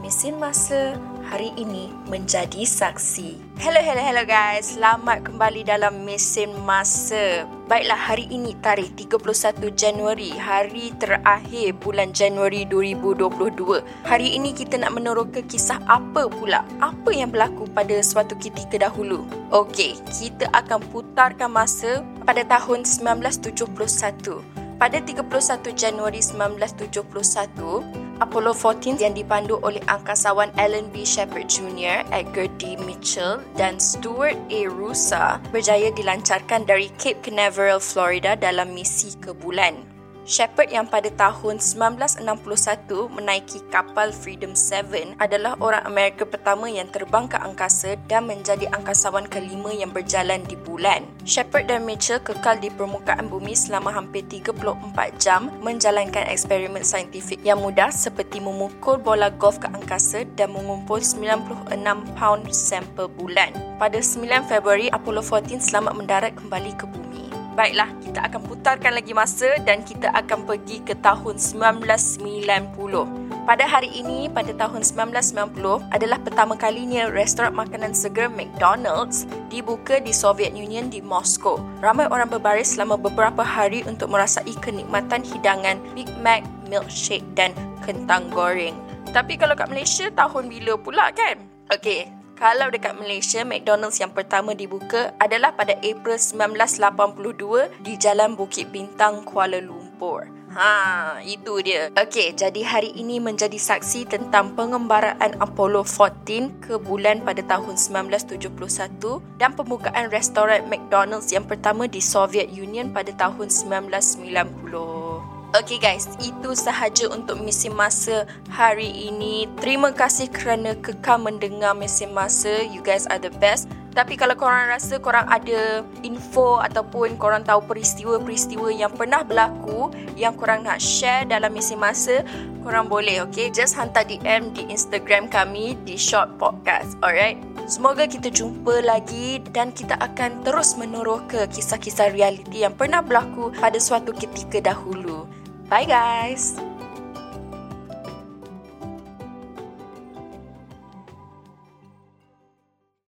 mesin masa hari ini menjadi saksi. Hello, hello, hello guys. Selamat kembali dalam mesin masa. Baiklah, hari ini tarikh 31 Januari, hari terakhir bulan Januari 2022. Hari ini kita nak meneroka kisah apa pula? Apa yang berlaku pada suatu ketika dahulu? Okey, kita akan putarkan masa pada tahun 1971. Pada 31 Januari 1971, Apollo 14 yang dipandu oleh angkasawan Alan B. Shepard Jr., Edgar D. Mitchell dan Stuart A. Rusa berjaya dilancarkan dari Cape Canaveral, Florida dalam misi ke bulan. Shepard yang pada tahun 1961 menaiki kapal Freedom 7 adalah orang Amerika pertama yang terbang ke angkasa dan menjadi angkasawan kelima yang berjalan di bulan. Shepard dan Mitchell kekal di permukaan bumi selama hampir 34 jam menjalankan eksperimen saintifik yang mudah seperti memukul bola golf ke angkasa dan mengumpul 96 pound sampel bulan. Pada 9 Februari, Apollo 14 selamat mendarat kembali ke bumi. Baiklah, kita akan putarkan lagi masa dan kita akan pergi ke tahun 1990. Pada hari ini, pada tahun 1990, adalah pertama kalinya restoran makanan segar McDonald's dibuka di Soviet Union di Moscow. Ramai orang berbaris selama beberapa hari untuk merasai kenikmatan hidangan Big Mac, milkshake dan kentang goreng. Tapi kalau kat Malaysia, tahun bila pula kan? Okey, kalau dekat Malaysia, McDonald's yang pertama dibuka adalah pada April 1982 di Jalan Bukit Bintang, Kuala Lumpur. Ha, itu dia. Okey, jadi hari ini menjadi saksi tentang pengembaraan Apollo 14 ke bulan pada tahun 1971 dan pembukaan restoran McDonald's yang pertama di Soviet Union pada tahun 1990. Okay guys, itu sahaja untuk mesin masa hari ini. Terima kasih kerana kekal mendengar mesin masa. You guys are the best. Tapi kalau korang rasa korang ada info ataupun korang tahu peristiwa-peristiwa yang pernah berlaku yang korang nak share dalam mesin masa, korang boleh okay? Just hantar DM di Instagram kami di Short Podcast. Alright? Semoga kita jumpa lagi dan kita akan terus meneroka kisah-kisah realiti yang pernah berlaku pada suatu ketika dahulu. Bye guys!